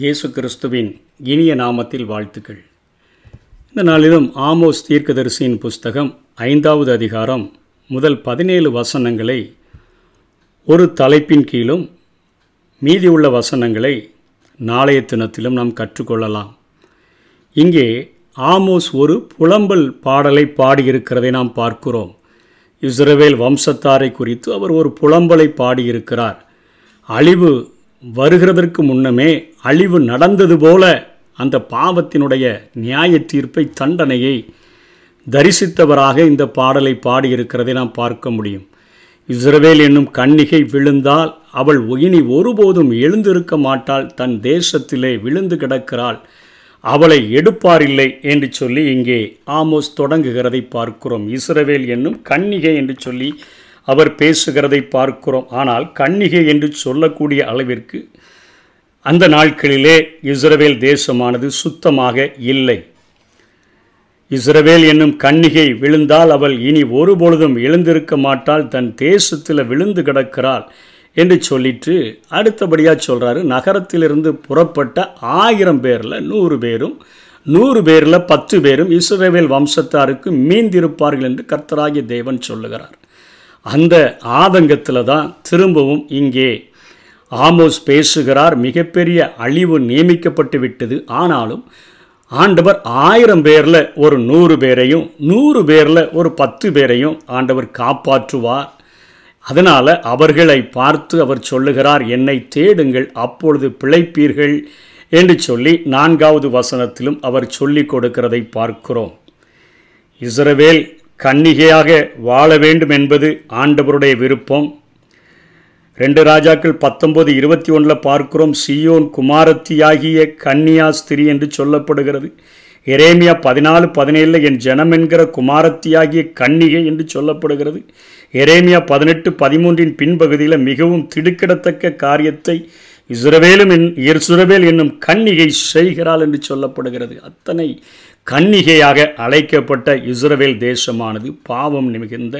இயேசு கிறிஸ்துவின் இனிய நாமத்தில் வாழ்த்துக்கள். இந்த நாளிலும் ஆமோஸ் தீர்க்கதரிசியின் புஸ்தகம் ஐந்தாவது அதிகாரம் முதல் பதினேழு வசனங்களை ஒரு தலைப்பின் கீழும் மீதியுள்ள வசனங்களை நாளைய தினத்திலும் நாம் கற்றுக்கொள்ளலாம். இங்கே ஆமோஸ் ஒரு புலம்பல் பாடலை பாடியிருக்கிறதை நாம் பார்க்கிறோம். இஸ்ரவேல் வம்சத்தாரை குறித்து அவர் ஒரு புலம்பலை பாடியிருக்கிறார். அழிவு வருகிறதற்கு முன்னமே அழிவு நடந்தது போல அந்த பாவத்தினுடைய நியாய தீர்ப்பை தண்டனையை தரிசித்தவராக இந்த பாடலை பாடியிருக்கிறதை நாம் பார்க்க முடியும். இஸ்ரவேல் என்னும் கன்னிகை விழுந்தால் அவள் இனி ஒருபோதும் எழுந்திருக்க மாட்டாள் தன் தேசத்திலே விழுந்து கிடக்கிறாள் அவளை எடுப்பாரில்லை என்று சொல்லி இங்கே ஆமோஸ் தொடங்குகிறதை பார்க்கிறோம். இஸ்ரவேல் என்னும் கன்னிகை என்று சொல்லி அவர் பேசுகிறதை பார்க்கிறோம். ஆனால் கன்னிகை என்று சொல்லக்கூடிய அளவிற்கு அந்த நாட்களிலே இஸ்ரவேல் தேசமானது சுத்தமாக இல்லை. இஸ்ரவேல் என்னும் கன்னிகை விழுந்தால் அவள் இனி ஒருபொழுதும் எழுந்திருக்க மாட்டாள் தன் தேசத்தில் விழுந்து கிடக்கிறாள் என்று சொல்லிட்டு அடுத்தபடியாக சொல்கிறாரு நகரத்திலிருந்து புறப்பட்ட ஆயிரம் பேரில் நூறு பேரும் நூறு பேரில் பத்து பேரும் இஸ்ரவேல் வம்சத்தாருக்கு மீந்திருப்பார்கள் என்று கர்த்தராகிய தேவன் சொல்லுகிறார். அந்த ஆதங்கத்தில் தான் திரும்பவும் இங்கே ஆமோஸ் பேசுகிறார். மிகப்பெரிய அழிவு நியமிக்கப்பட்டு விட்டது. ஆனாலும் ஆண்டவர் ஆயிரம் பேரில் ஒரு நூறு பேரையும் நூறு பேரில் ஒரு பத்து பேரையும் ஆண்டவர் காப்பாற்றுவார். அதனால் அவர்களை பார்த்து அவர் சொல்லுகிறார் என்னை தேடுங்கள் அப்பொழுது பிழைப்பீர்கள் என்று சொல்லி நான்காவது வசனத்திலும் அவர் சொல்லிக் கொடுக்கிறதை பார்க்கிறோம். இஸ்ரவேல் கன்னிகையாக வாழ வேண்டும் என்பது ஆண்டவருடைய விருப்பம். ரெண்டு ராஜாக்கள் பத்தொம்போது இருபத்தி ஒன்றில் பார்க்கிறோம். சியோன் குமாரத்தியாகிய கன்னியா ஸ்திரி என்று சொல்லப்படுகிறது. எரேமியா பதினாலு பதினேழில் என் ஜனம் என்கிற குமாரத்தியாகிய கன்னிகை என்று சொல்லப்படுகிறது. எரேமியா பதினெட்டு பதிமூன்றின் பின்பகுதியில் மிகவும் திடுக்கிடத்தக்க காரியத்தை இசுரவேலும் என் இஸ்ரவேல் என்னும் கன்னிகை செய்கிறாள் என்று சொல்லப்படுகிறது. அத்தனை கன்னிகையாக அழைக்கப்பட்ட இஸ்ரவேல் தேசமானது பாவம் மிகுந்த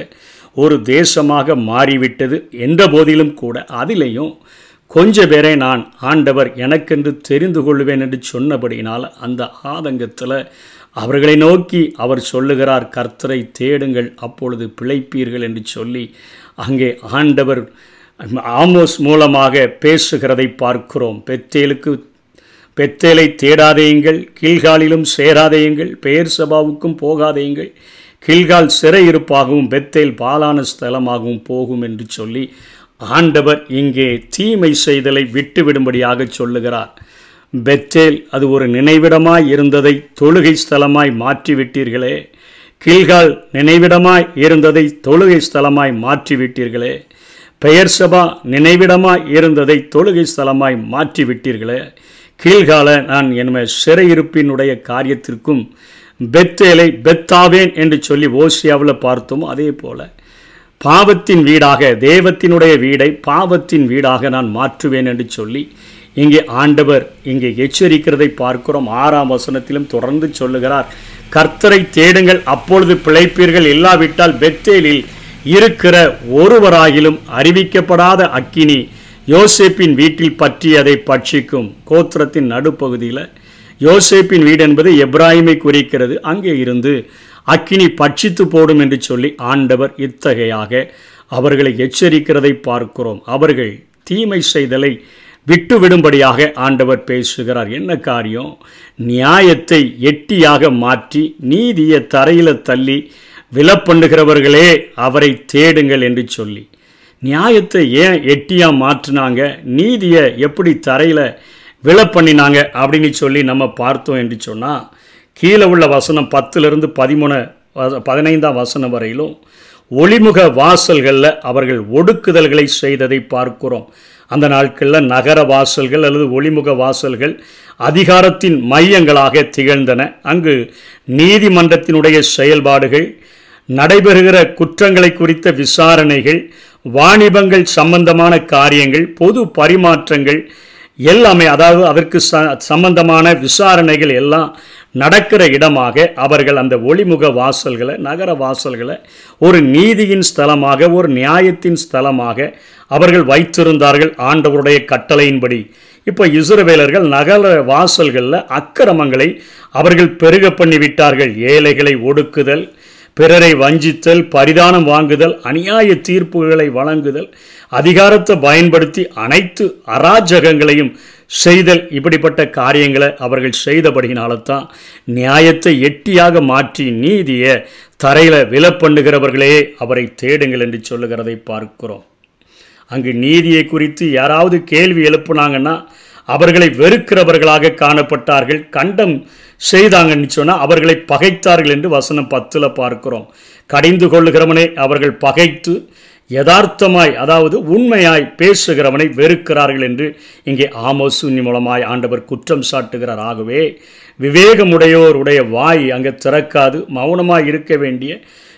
ஒரு தேசமாக மாறிவிட்டது. என்ற போதிலும் கூட அதிலேயும் கொஞ்ச பேரை நான் ஆண்டவர் எனக்கென்று தெரிந்து கொள்வேன் என்று சொன்னபடியினால் அந்த ஆதங்கத்தில் அவர்களை நோக்கி அவர் சொல்லுகிறார் கர்த்தரை தேடுங்கள் அப்பொழுது பிழைப்பீர்கள் என்று சொல்லி அங்கே ஆண்டவர் ஆமோஸ் மூலமாக பேசுகிறதை பார்க்கிறோம். பெத்தேலுக்கு பெத்தேலை தேடாதேயுங்கள் கீழ்காலிலும் சேராதேயுங்கள் பெயர் சபாவுக்கும் போகாதேயுங்கள் கீழ்கால் சிறையிருப்பாகவும் பெத்தேல் பாலான ஸ்தலமாகவும் போகும் என்று சொல்லி ஆண்டவர் இங்கே தீமை செய்தலை விட்டுவிடும்படியாக சொல்லுகிறார். பெத்தேல் அது ஒரு நினைவிடமாய் இருந்ததை தொழுகை ஸ்தலமாய் மாற்றிவிட்டீர்களே. கீழ்கால் நினைவிடமாய் இருந்ததை தொழுகை ஸ்தலமாய் மாற்றிவிட்டீர்களே. பெயர் சபா நினைவிடமாய் இருந்ததை தொழுகை ஸ்தலமாய் மாற்றிவிட்டீர்களே. கீழ்கால நான் என் சிறையிருப்பினுடைய காரியத்திற்கும் பெத்தேலை பெத்தாவேன் என்று சொல்லி ஓசியாவில் பார்த்தோம் அதே போல பாவத்தின் வீடாக தேவத்தினுடைய வீடை பாவத்தின் வீடாக நான் மாற்றுவேன் என்று சொல்லி இங்கே ஆண்டவர் இங்கே எச்சரிக்கிறதை பார்க்கிறோம். ஆறாம் வசனத்திலும் தொடர்ந்து சொல்லுகிறார் கர்த்தரை தேடுங்கள் அப்பொழுது பிழைப்பீர்கள். இல்லாவிட்டால் பெத்தேலில் இருக்கிற ஒருவராகிலும் அறிவிக்கப்படாத அக்கினி யோசேப்பின் வீட்டில் பற்றி அதை பட்சிக்கும் கோத்திரத்தின் நடுப்பகுதியில் யோசேப்பின் வீடு என்பது எப்ராஹிமை குறிக்கிறது. அங்கே இருந்து அக்கினி பட்சித்து போடும் என்று சொல்லி ஆண்டவர் இத்தகையாக அவர்களை எச்சரிக்கிறதை பார்க்கிறோம். அவர்கள் தீமை செய்தலை விட்டுவிடும்படியாக ஆண்டவர் பேசுகிறார். என்ன காரியம்? நியாயத்தை எட்டியாக மாற்றி நீதியை தரையில் தள்ளி விலப்பண்ணுகிறவர்களே அவரை தேடுங்கள் என்று சொல்லி. நியாயத்தை ஏன் எட்டியாக மாற்றினாங்க? நீதியை எப்படி தரையில் விழ பண்ணினாங்க? அப்படின்னு சொல்லி நம்ம பார்த்தோம் என்று சொன்னால் கீழே உள்ள வசனம் பத்துலேருந்து பதிமூணு பதினைந்தாம் வசனம் வரையிலும் ஒளிமுக வாசல்களில் அவர்கள் ஒடுக்குதல்களை செய்ததை பார்க்கிறோம். அந்த நாட்களில் நகர வாசல்கள் அல்லது ஒளிமுக வாசல்கள் அதிகாரத்தின் மையங்களாக திகழ்ந்தன. அங்கு நீதிமன்றத்தினுடைய செயல்பாடுகள் நடைபெறுகிற குற்றங்களை குறித்த விசாரணைகள் வாணிபங்கள் சம்பந்தமான காரியங்கள் பொது பரிமாற்றங்கள் எல்லாமே அதாவது அதற்கு ச சம்பந்தமான விசாரணைகள் எல்லாம் நடக்கிற இடமாக அவர்கள் அந்த ஒளிமுக வாசல்களை நகர வாசல்களை ஒரு நீதியின் ஸ்தலமாக ஒரு நியாயத்தின் ஸ்தலமாக அவர்கள் வைத்திருந்தார்கள் ஆண்டவருடைய கட்டளையின்படி. இப்போ இஸ்ரவேலர்கள் நகர வாசல்களில் அக்கிரமங்களை அவர்கள் பெருக பண்ணிவிட்டார்கள். ஏழைகளை ஒடுக்குதல் பிறரை வஞ்சித்தல் பரிதானம் வாங்குதல் அநியாய தீர்ப்புகளை வழங்குதல் அதிகாரத்தை பயன்படுத்தி அனைத்து அராஜகங்களையும் செய்தல் இப்படிப்பட்ட காரியங்களை அவர்கள் செய்தபடியினால்தான் நியாயத்தை எட்டியாக மாற்றி நீதியை தரையில் விலப்பண்ணுகிறவர்களே அவரை தேடுங்கள் என்று சொல்லுகிறதை பார்க்கிறோம். அங்கு நீதியை குறித்து யாராவது கேள்வி எழுப்புனாங்கன்னா அவர்களை வெறுக்கிறவர்களாக காணப்பட்டார்கள் கண்டம் செய்தாங்கன்னு சொன்னால் அவர்களை பகைத்தார்கள் என்று வசனம் பத்தில் பார்க்கிறோம். கடிந்து கொள்ளுகிறவனை அவர்கள் பகைத்து யதார்த்தமாய் அதாவது உண்மையாய் பேசுகிறவனை வெறுக்கிறார்கள் என்று இங்கே ஆமோசூனி மூலமாய் ஆண்டவர் குற்றம் சாட்டுகிறார். ஆகவே விவேகமுடையோருடைய வாய் அங்கே திறக்காது மௌனமாய் இருக்க வேண்டிய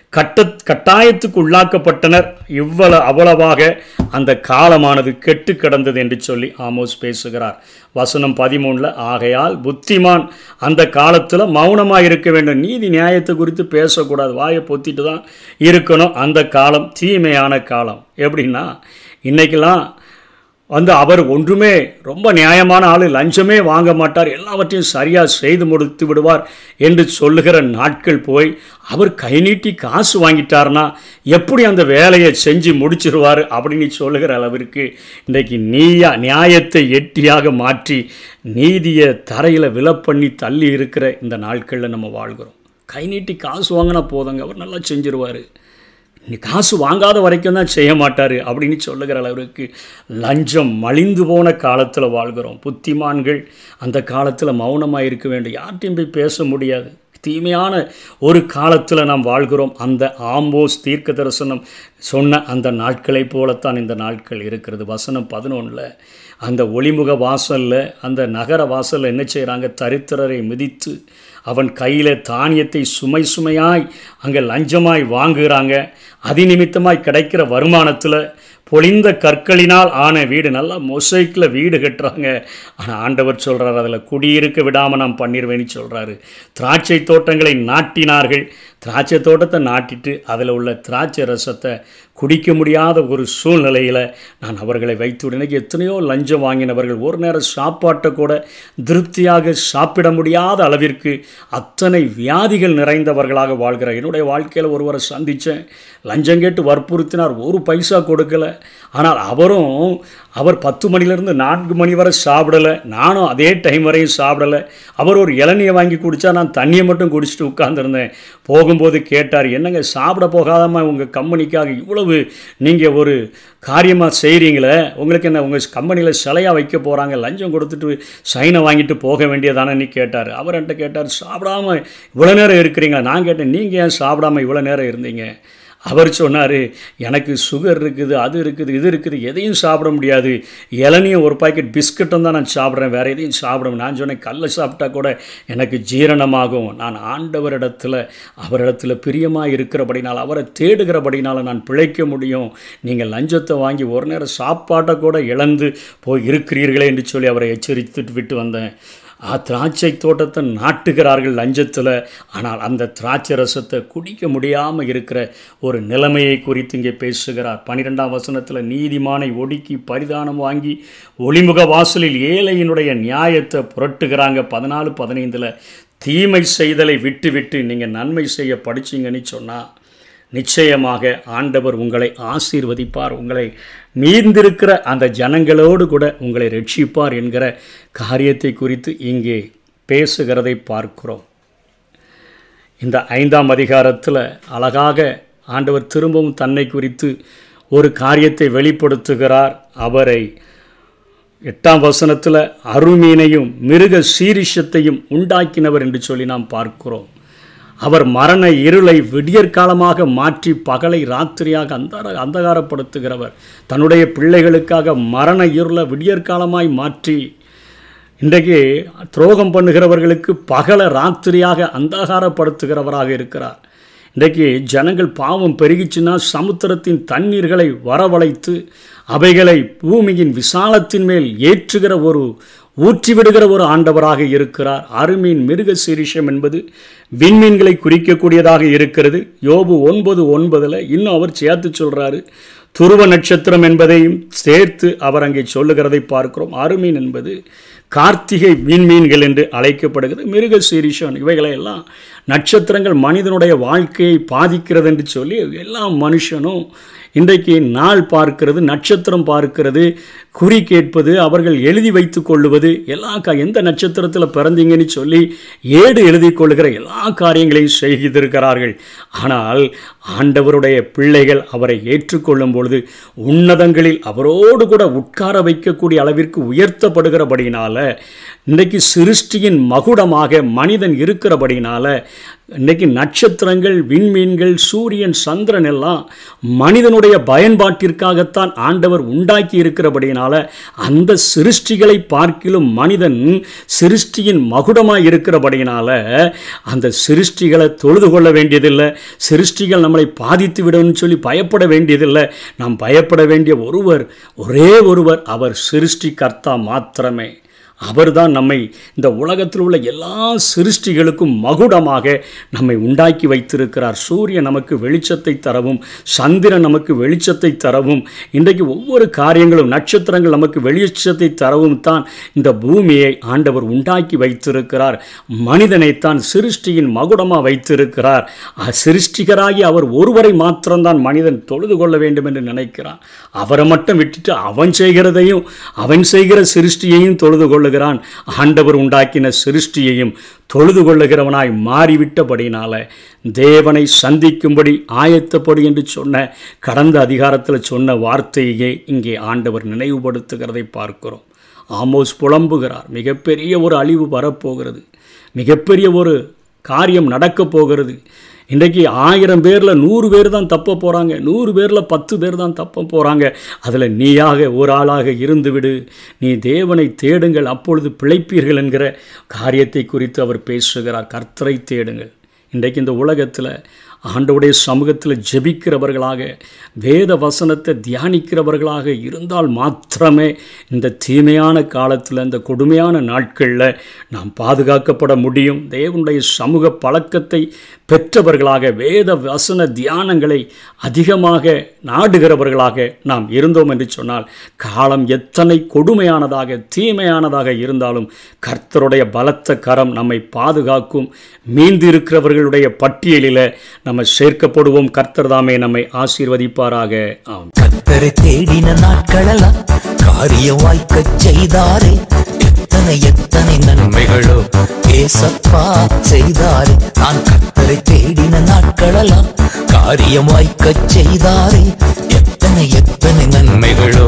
கட்ட கட்டாயத்துக்கு உள்ளாக்கப்பட்டனர் இவ்வளவு அவ்வளவாக அந்த காலமானது கெட்டு கிடந்தது என்று சொல்லி ஆமோஸ் பேசுகிறார். வசனம் பதிமூணில் ஆகையால் புத்திமான் அந்த காலத்தில் மௌனமாக இருக்க வேண்டும். நீதி நியாயத்தை குறித்து பேசக்கூடாது. வாயை பொத்திட்டு தான் இருக்கணும். அந்த காலம் தீமையான காலம். எப்படின்னா இன்றைக்கெல்லாம் வந்து அவர் ஒன்றுமே ரொம்ப நியாயமான ஆள் லஞ்சமே வாங்க மாட்டார் எல்லாவற்றையும் சரியாக செய்து முடித்து விடுவார் என்று சொல்லுகிற நாட்கள் போய் அவர் கை நீட்டி காசு வாங்கிட்டார்னா எப்படி அந்த வேலையை செஞ்சு முடிச்சிருவார் அப்படின்னு சொல்லுகிற அளவிற்கு இன்றைக்கு நீயா நியாயத்தை எட்டியாக மாற்றி நீதியை தரையில் விலப்பண்ணி தள்ளி இருக்கிற இந்த நாட்களில் நம்ம வாழ்கிறோம். கை நீட்டி காசு வாங்கினா போதுங்க அவர் நல்லா செஞ்சிருவார். நீ காசு வாங்காத வரைக்கும் தான் செய்ய மாட்டார் அப்படின்னு சொல்லுகிற அளவிற்கு லஞ்சம் மலிந்து போன காலத்தில் வாழ்கிறோம். புத்திமான்கள் அந்த காலத்தில் மௌனமாக இருக்க வேண்டும். யார்ட்டையும் போய் பேச முடியாது. தீமையான ஒரு காலத்தில் நாம் வாழ்கிறோம். அந்த ஆம்போஸ் தீர்க்க தரிசனம் சொன்ன அந்த நாட்களைப் போலத்தான் இந்த நாட்கள் இருக்கிறது. வசனம் பதினொன்றில் அந்த ஒளிமுக வாசலில் அந்த நகர வாசலில் என்ன செய்கிறாங்க தரித்திரரை மிதித்து அவன் கையில் தானியத்தை சுமை சுமையாய் அங்கே லஞ்சமாய் வாங்குகிறாங்க. அதிநிமித்தமாய் கிடைக்கிற வருமானத்தில் பொழிந்த கற்களினால் ஆன வீடு நல்லா மொசைக்கில் வீடு கட்டுறாங்க. ஆனால் ஆண்டவர் சொல்கிறார் அதில் குடியிருக்க விடாமல் நாம் பண்ணிடுவேன்னு சொல்கிறாரு திராட்சை தோட்டங்களை நாட்டினார்கள். திராட்சை தோட்டத்தை நாட்டிட்டு அதில் உள்ள திராட்சை ரசத்தை குடிக்க முடியாத ஒரு சூழ்நிலையில் நான் அவர்களை வைத்து உடனே எத்தனையோ லஞ்சம் வாங்கினவர்கள் ஒரு நேரம் சாப்பாட்டை கூட திருப்தியாக சாப்பிட முடியாத அளவிற்கு அத்தனை வியாதிகள் நிறைந்தவர்களாக வாழ்கிறார். என்னுடைய வாழ்க்கையில் ஒருவரை சந்தித்தேன் லஞ்சம் கேட்டு வற்புறுத்தினார். ஒரு பைசா கொடுக்கலை. ஆனால் அவரும் அவர் பத்து மணிலேருந்து நான்கு மணி வரை சாப்பிடலை. நானும் அதே டைம் வரையும் சாப்பிடலை. அவர் ஒரு இளநியை வாங்கி குடித்தா நான் தண்ணியை மட்டும் குடிச்சிட்டு உட்காந்துருந்தேன் போக போகும்போது கேட்டார் என்னங்க சாப்பிட போகாதமா உங்கள் கம்பெனிக்காக இவ்வளவு நீங்கள் ஒரு காரியமாக செய்கிறீங்களே உங்களுக்கு என்ன உங்கள் கம்பெனியில் சிலையாக வைக்க போகிறாங்க லஞ்சம் கொடுத்துட்டு சைனை வாங்கிட்டு போக வேண்டியதானே? கேட்டார். அவர் என்கிட்ட கேட்டார் சாப்பிடாம இவ்வளோ நேரம் இருக்கிறீங்களா? நான் கேட்டேன் நீங்கள் ஏன் சாப்பிடாம இவ்வளோ நேரம் இருந்தீங்க? அவர் சொன்னார் எனக்கு சுகர் இருக்குது அது இருக்குது இது இருக்குது எதையும் சாப்பிட முடியாது. இளநியும் ஒரு பாக்கெட் பிஸ்கட்டும் தான் நான் சாப்பிட்றேன். வேறு எதையும் சாப்பிட நான் சொன்னேன் கல்லை சாப்பிட்டா கூட எனக்கு ஜீரணமாகும். நான் ஆண்டவரிடத்தில் அவரிடத்தில் பிரியமாக இருக்கிறபடினால் அவரை தேடுகிறபடினால் நான் பிழைக்க முடியும். நீங்கள் லஞ்சத்தை வாங்கி ஒரு நேரம் சாப்பாட்டை கூட இழந்து போய் இருக்கிறீர்களே என்று சொல்லி அவரை எச்சரித்துட்டு விட்டு வந்தேன். திராட்சை தோட்டத்தை நாட்டுகிறார்கள் லஞ்சத்தில். ஆனால் அந்த திராட்சை ரசத்தை குடிக்க முடியாமல் இருக்கிற ஒரு நிலைமையை குறித்து இங்கே பேசுகிறார். பன்னிரெண்டாம் வசனத்தில் நீதிமானை ஒடுக்கி பரிதானம் வாங்கி ஒளிமுக வாசலில் ஏழையினுடைய நியாயத்தை புரட்டுகிறாங்க. பதினாலு பதினைந்தில் தீமை செய்தலை விட்டு விட்டு நீங்கள் நன்மை செய்ய படிச்சிங்கன்னு சொன்னால் நிச்சயமாக ஆண்டவர் உங்களை ஆசீர்வதிப்பார் உங்களை மீந்திருக்கிற அந்த ஜனங்களோடு கூட உங்களை ரட்சிப்பார் என்கிற காரியத்தை குறித்து இங்கே பேசுகிறதை பார்க்கிறோம். இந்த ஐந்தாம் அதிகாரத்தில் அழகாக ஆண்டவர் திரும்பவும் தன்னை குறித்து ஒரு காரியத்தை வெளிப்படுத்துகிறார். அவரை எட்டாம் வசனத்தில் அருமீனையும் மிருக சீரிஷத்தையும் உண்டாக்கினவர் என்று சொல்லி நாம் பார்க்கிறோம். அவர் மரண இருளை விடியற்காலமாக மாற்றி பகலை ராத்திரியாக அந்த அந்தகாரப்படுத்துகிறவர். தன்னுடைய பிள்ளைகளுக்காக மரண இருளை விடியற்காலமாய் மாற்றி இன்றைக்கு துரோகம் பண்ணுகிறவர்களுக்கு பகலை ராத்திரியாக அந்தகாரப்படுத்துகிறவராக இருக்கிறார். இன்றைக்கு ஜனங்கள் பாவம் பெருகிச்சுன்னா சமுத்திரத்தின் தண்ணீர்களை வரவழைத்து அவைகளை பூமியின் விசாலத்தின் மேல் ஏற்றுகிற ஒரு ஊற்றிவிடுகிற ஒரு ஆண்டவராக இருக்கிறார். அருமீன் மிருக சீரிஷம் என்பது விண்மீன்களை குறிக்கக்கூடியதாக இருக்கிறது. யோபு ஒன்பது ஒன்பதில் இன்னும் அவர் சேர்த்து சொல்கிறாரு துருவ நட்சத்திரம் என்பதையும் சேர்த்து அவர் அங்கே சொல்லுகிறதை பார்க்கிறோம். அருமீன் என்பது கார்த்திகை விண்மீன்கள் என்று அழைக்கப்படுகிறது. மிருக சீரிஷன் இவைகளை எல்லாம் நட்சத்திரங்கள் மனிதனுடைய வாழ்க்கையை பாதிக்கிறது என்று சொல்லி எல்லா மனுஷனும் இன்றைக்கு நாள் பார்க்கிறது நட்சத்திரம் பார்க்கிறது குறி கேட்பது அவர்கள் எழுதி வைத்து கொள்ளுவது எல்லா கா எந்த நட்சத்திரத்தில் பிறந்தீங்கன்னு சொல்லி ஏடு எழுதி கொள்ளுகிற எல்லா காரியங்களையும் செய்திருக்கிறார்கள். ஆனால் ஆண்டவருடைய பிள்ளைகள் அவரை ஏற்றுக்கொள்ளும் பொழுது உன்னதங்களில் அவரோடு கூட உட்கார வைக்கக்கூடிய அளவிற்கு உயர்த்தப்படுகிறபடினால இன்றைக்கு சிருஷ்டியின் மகுடமாக மனிதன் இருக்கிறபடினால இன்றைக்கி நட்சத்திரங்கள் விண்மீன்கள் சூரியன் சந்திரன் எல்லாம் மனிதனுடைய பயன்பாட்டிற்காகத்தான் ஆண்டவர் உண்டாக்கி இருக்கிறபடினால அந்த சிருஷ்டிகளை பார்க்கிலும் மனிதன் சிருஷ்டியின் மகுடமாக இருக்கிறபடினால அந்த சிருஷ்டிகளை தொழுது கொள்ள வேண்டியதில்லை. சிருஷ்டிகள் நம்மளை பாதித்து விடும்னு சொல்லி பயப்பட வேண்டியதில்லை. நாம் பயப்பட வேண்டிய ஒருவர் ஒரே ஒருவர் அவர் சிருஷ்டி கர்த்தா மாத்திரமே. அவர்தான் நம்மை இந்த உலகத்தில் உள்ள எல்லா சிருஷ்டிகளுக்கும் மகுடமாக நம்மை உண்டாக்கி வைத்திருக்கிறார். சூரியன் நமக்கு வெளிச்சத்தை தரவும் சந்திரன் நமக்கு வெளிச்சத்தை தரவும் இன்றைக்கு ஒவ்வொரு காரியங்களும் நட்சத்திரங்கள் நமக்கு வெளிச்சத்தை தரவும் தான் இந்த பூமியை ஆண்டவர் உண்டாக்கி வைத்திருக்கிறார். மனிதனைத்தான் சிருஷ்டியின் மகுடமாக வைத்திருக்கிறார். சிருஷ்டிகராகி அவர் ஒருவரை மாத்திரம்தான் மனிதன் தொழுது கொள்ள வேண்டும் என்று நினைக்கிறான். அவரை மட்டும் விட்டுட்டு அவன் செய்கிறதையும் அவன் செய்கிற சிருஷ்டியையும் தொழுது கொள்ள கொள்ளுகிறான். ஆண்டவர் உண்டாக்கின சிருஷ்டியையும் தொழுது கொள்ளுகிறவனாய் மாறிவிட்டபடினால தேவனை சந்திக்கும்படி ஆயத்தப்படு என்று சொன்ன கடந்த அதிகாரத்தில் சொன்ன வார்த்தையே இங்கே ஆண்டவர் நினைவுபடுத்துகிறதை பார்க்கிறோம். ஆமோஸ் புலம்புகிறார். மிகப்பெரிய ஒரு அழிவு வரப்போகிறது. மிகப்பெரிய ஒரு காரியம் நடக்கப் போகிறது. இன்றைக்கி ஆயிரம் பேரில் நூறு பேர் தான் தப்ப போகிறாங்க நூறு பேரில் பத்து பேர் தான் தப்ப போகிறாங்க அதில் நீயாக ஒரு ஆளாக இருந்துவிடு. நீ தேவனை தேடுங்கள் அப்பொழுது பிழைப்பீர்கள் என்கிற காரியத்தை குறித்து அவர் பேசுகிறார். கர்த்தரை தேடுங்கள். இன்றைக்கு இந்த உலகத்தில் ஆண்டவுடைய சமூகத்தில் ஜெபிக்கிறவர்களாக வேத வசனத்தை தியானிக்கிறவர்களாக இருந்தால் மாத்திரமே இந்த தீமையான காலத்தில் இந்த கொடுமையான நாட்களில் நாம் பாதுகாக்கப்பட முடியும். தேவனுடைய சமூக பழக்கத்தை பெற்றவர்களாக வேத வசன தியானங்களை அதிகமாக நாடுகிறவர்களாக நாம் இருந்தோம் என்று சொன்னால் காலம் எத்தனை கொடுமையானதாக தீமையானதாக இருந்தாலும் கர்த்தருடைய பலத்த கரம் நம்மை பாதுகாக்கும். மீந்திருக்கிறவர்களுடைய பட்டியலில் நம்ம சேர்க்கப்படுவோம். கர்த்தர் தாமே நம்மை ஆசீர்வதிப்பாராக. ஆம். கர்த்தரை தேடின நாட்களெல்லாம் காரிய வாய்க்க செய்தாரே. எத்தனை எத்தனை நன்மைகளோ ஏசப்பா செய்தாரே. நான் கத்தரை தேடின நாட்களெல்லாம் காரியம் வாய்க்க செய்தாரே. எத்தனை எத்தனை நன்மைகளோ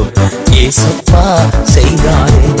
ஏசப்பா செய்தாரே.